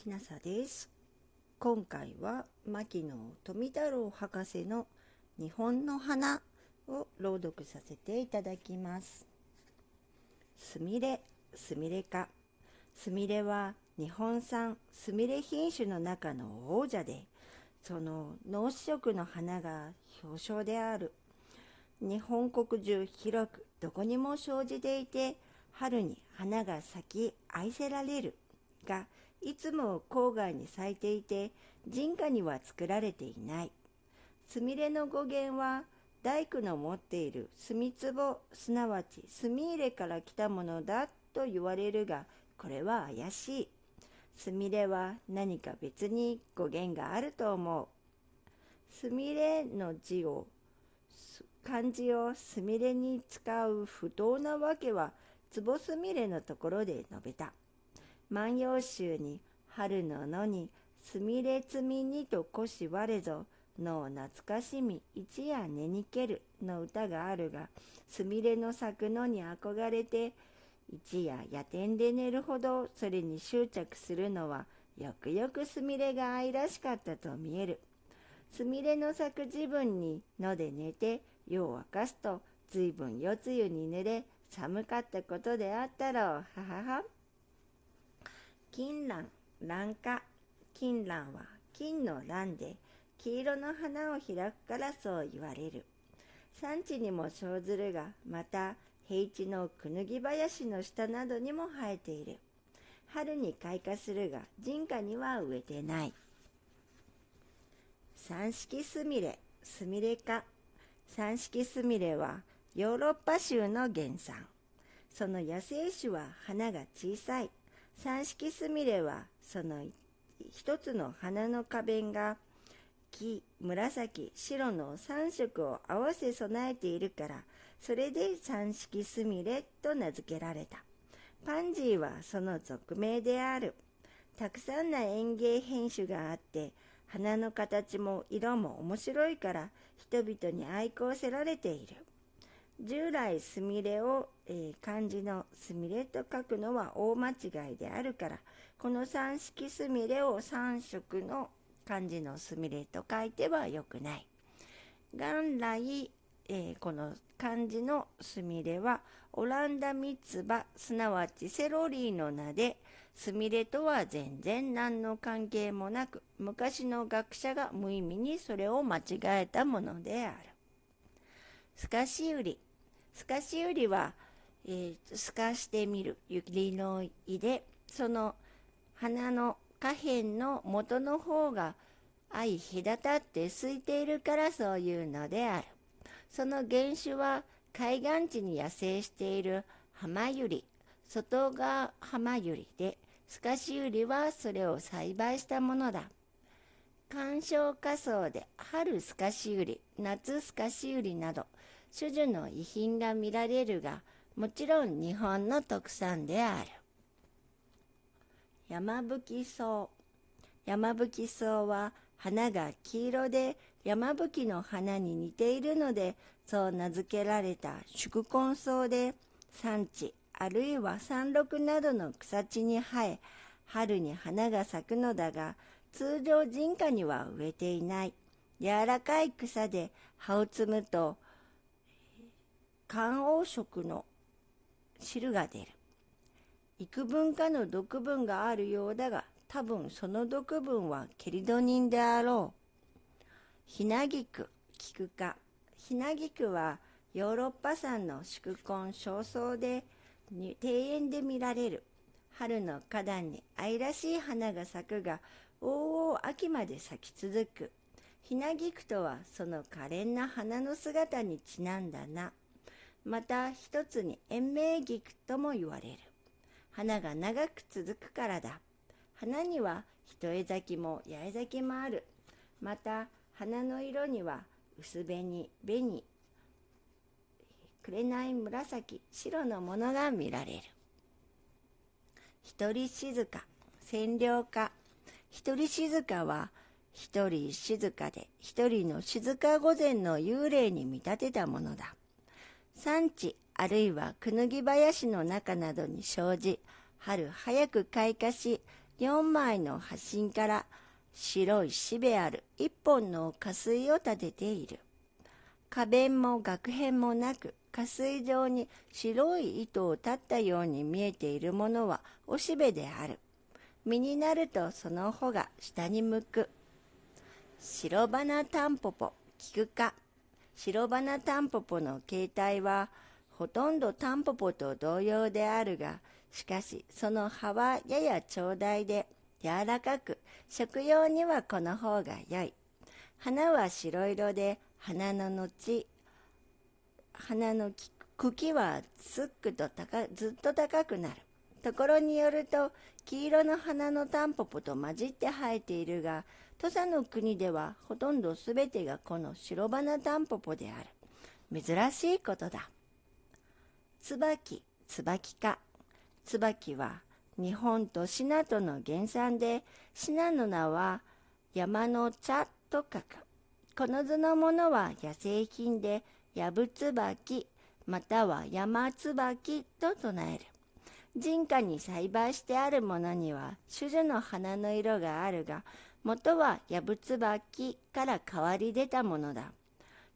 きなさです。今回は牧野富太郎博士の日本の花を朗読させていただきます。すみれすみれか。すみれは日本産すみれ品種の中の王者でその農色の花が表彰である。日本国中広くどこにも生じていて春に花が咲き愛せられるがいつも郊外に咲いていて人家には作られていない。すみれの語源は大工の持っている墨壺すなわち墨入れから来たものだと言われるがこれは怪しい。すみれは何か別に語源があると思う。すみれの字を漢字をすみれに使う不当なわけは壺すみれのところで述べた。万葉集に春の野にすみれつみにとこしわれぞの懐かしみ一夜寝にけるの歌があるがすみれの咲くのに憧れて一夜夜天で寝るほどそれに執着するのはよくよくすみれが愛らしかったと見える。すみれの咲く自分に野で寝て夜を明かすと随分夜露に濡れ寒かったことであったろう。ははは。金蘭、蘭花。金蘭は金の蘭で黄色の花を開くからそう言われる。産地にも生ずるが、また平地のくぬぎ林の下などにも生えている。春に開花するが、人家には植えてない。三色すみれ、すみれか。三色すみれはヨーロッパ州の原産。その野生種は花が小さい。三色すみれはその一つの花の花弁が黄、紫、白の3色を合わせ備えているから、それで三色すみれと名付けられた。パンジーはその俗名である。たくさんな園芸品種があって、花の形も色も面白いから人々に愛好せられている。従来すみれを、えー、漢字のすみれと書くのは大間違いであるからこの三色すみれを三色の漢字のすみれと書いてはよくない。元来、えー、この漢字のすみれはオランダミツバすなわちセロリの名ですみれとは全然何の関係もなく昔の学者が無意味にそれを間違えたものである。透かし売り透かし売りは、えー、透かしてみる雪の意でその花の下辺の元の方が相隔たって空いているからそういうのである。その原種は海岸地に野生している浜ゆり、外側浜ゆりで、透かしゆりはそれを栽培したものだ。鑑賞仮想で春透かしゆり、夏透かしゆりなど、種々の遺品が見られるが、もちろん日本の特産である。山吹草。山吹草は花が黄色で山吹の花に似ているので、そう名付けられた宿根草で、山地あるいは山麓などの草地に生え、春に花が咲くのだが、通常人家には植えていない。柔らかい草で葉を摘むと、肝黄色の汁が出る。幾分かの毒分があるようだが、多分その毒分はケリドニンであろう。ヒナギク、キク科。ヒナギクはヨーロッパ産の宿根少草で庭園で見られる。春の花壇に愛らしい花が咲くが、往々秋まで咲き続く。ヒナギクとはその可憐な花の姿にちなんだな。また一つに延命菊とも言われる。花が長く続くからだ。花には一重咲きも八重咲きもある。また花の色には薄紅、紅、紅紫、白のものが見られる。一人静か、占領家。一人静かは一人静かで一人の静か御前の幽霊に見立てたものだ。産地あるいはくぬぎ林の中などに生じ、春早く開花し、4枚の端から白いしべある一本の花水を立てている。花弁も額片もなく、花水状に白い糸を立ったように見えているものはおしべである。実になるとその穂が下に向く。白花タンポポ、菊か。白花タンポポの形態はほとんどタンポポと同様であるが、しかしその葉はやや長大で柔らかく、食用にはこの方が良い。花は白色で、花の後、花の茎はすっくとずっと高くなる。ところによると、黄色の花のタンポポと混じって生えているが、土佐の国ではほとんどすべてがこの白花タンポポである。珍しいことだ。椿、椿か。椿は日本とシナトの原産で、シナの名は山の茶と書く。この図のものは野生品で、ヤブツバキ、または山ツバキと唱える。人家に栽培してあるものには種々の花の色があるが、元はヤブツバキから変わり出たものだ。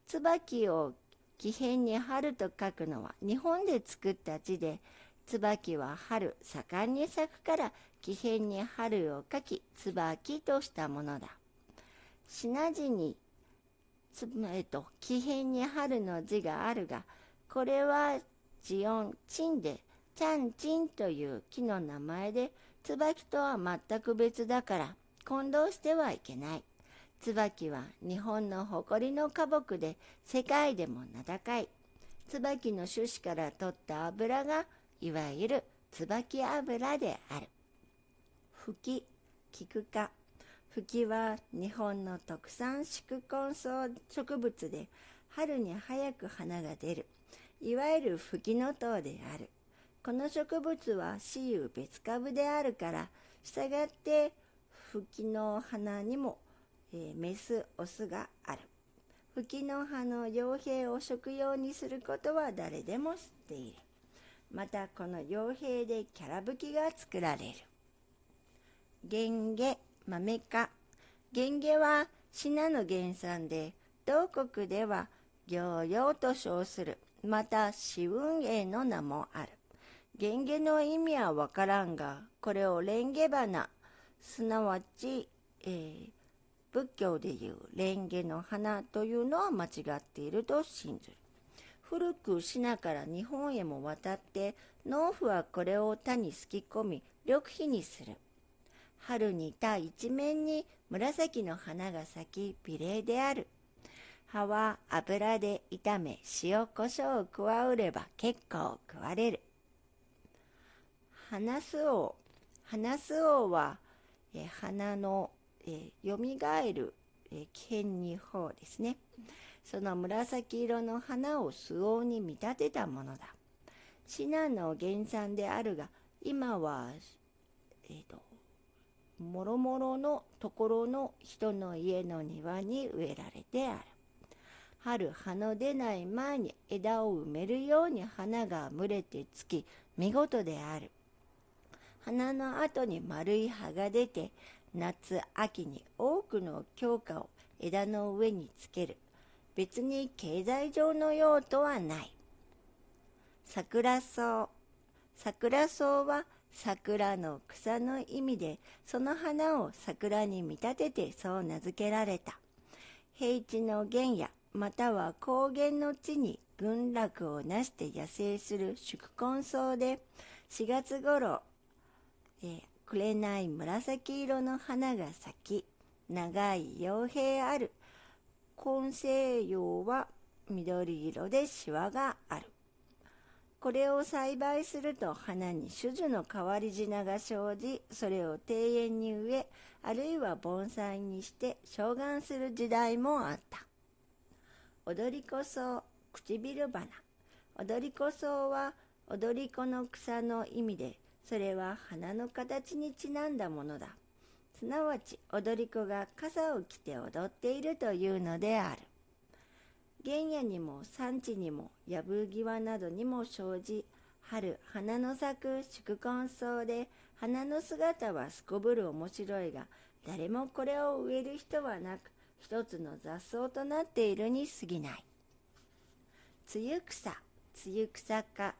椿を木片に春と書くのは日本で作った字で、椿は春盛んに咲くから木片に春を書き椿としたものだ。品字につ、えっと、木片に春の字があるが、これは字音、チンで、チャンチンという木の名前で、椿とは全く別だから、混同してはいけない。椿は日本の誇りの花木で、世界でも名高い。椿の種子から取った油がいわゆる椿油である。吹き、菊か。吹きは日本の特産宿根草植物で春に早く花が出る。いわゆる吹きの塔である。この植物は雌雄別株であるから、従って吹きの花にも、えー、メス、オスがある。吹きの葉の傭兵を食用にすることは誰でも知っている。またこの傭兵でキャラ吹きが作られる。ゲゲ、豆か。ゲンゲはシナの原産で、同国では行用と称する。また、四雲英の名もある。ゲゲの意味はわからんが、これをレンゲ花、すなわち、えー、仏教でいうレンゲの花というのは間違っていると信ずる。古くシナから日本へも渡って農夫はこれを田にすき込み緑肥にする。春に田一面に紫の花が咲き美麗である。葉は油で炒め塩コショウを加うれば結構食われる。花巣王花巣王はえ花のえよみがえるえ剣に方ですねその紫色の花を巣王に見立てたものだ。シナの原産であるが、今は、え、ー、と、もろもろのところの人の家の庭に植えられてある。春葉の出ない前に枝を埋めるように花が群れてつき見事である。花の後に丸い葉が出て夏秋に多くの強化を枝の上につける。別に経済上の用途はない。桜草。桜草は桜の草の意味で、その花を桜に見立ててそう名付けられた。平地の原野、または高原の地に群落をなして野生する宿根草で、4月頃、えー、紅紫色の花が咲き、長い傭兵ある根性葉は緑色でシワがある。これを栽培すると花に種々の変わり品が生じ、それを庭園に植え、あるいは盆栽にして召喚する時代もあった。踊り子草、唇花。踊り子草は踊り子の草の意味で、それは花の形にちなんだものだ。すなわち踊り子が傘を着て踊っているというのである。原野にも山地にも藪際などにも生じ、春花の咲く宿根草で花の姿はすこぶる面白いが誰もこれを植える人はなく一つの雑草となっているに過ぎない梅雨草梅雨草か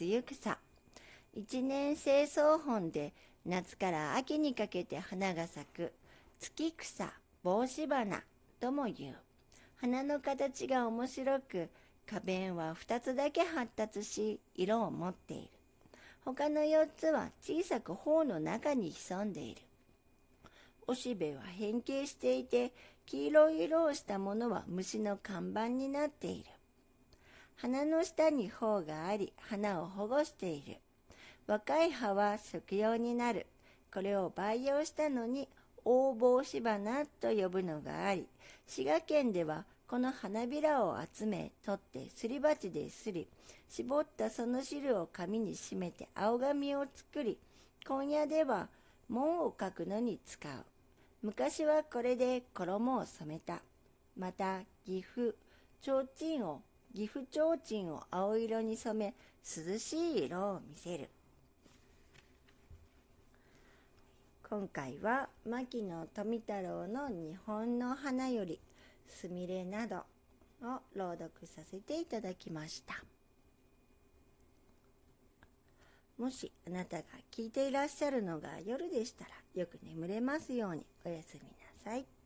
梅雨草一年生草本で夏から秋にかけて花が咲く月草帽子花とも言う。花の形が面白く花弁は2つだけ発達し色を持っている。他の4つは小さく頬の中に潜んでいる。おしべは変形していて黄色い色をしたものは虫の看板になっている。花の下に頬があり花を保護している。若い葉は食用になる。これを培養したのに大帽子花と呼ぶのがあり滋賀県ではこの花びらを集め取ってすり鉢ですり絞ったその汁を紙に締めて青紙を作り今夜では門を描くのに使う。昔はこれで衣を染めた。また岐阜提灯を岐阜提灯を青色に染め涼しい色を見せる。今回は牧野富太郎の「日本の花」よりすみれなどを朗読させていただきましたもしあなたが聞いていらっしゃるのが夜でしたらよく眠れますようにおやすみなさい。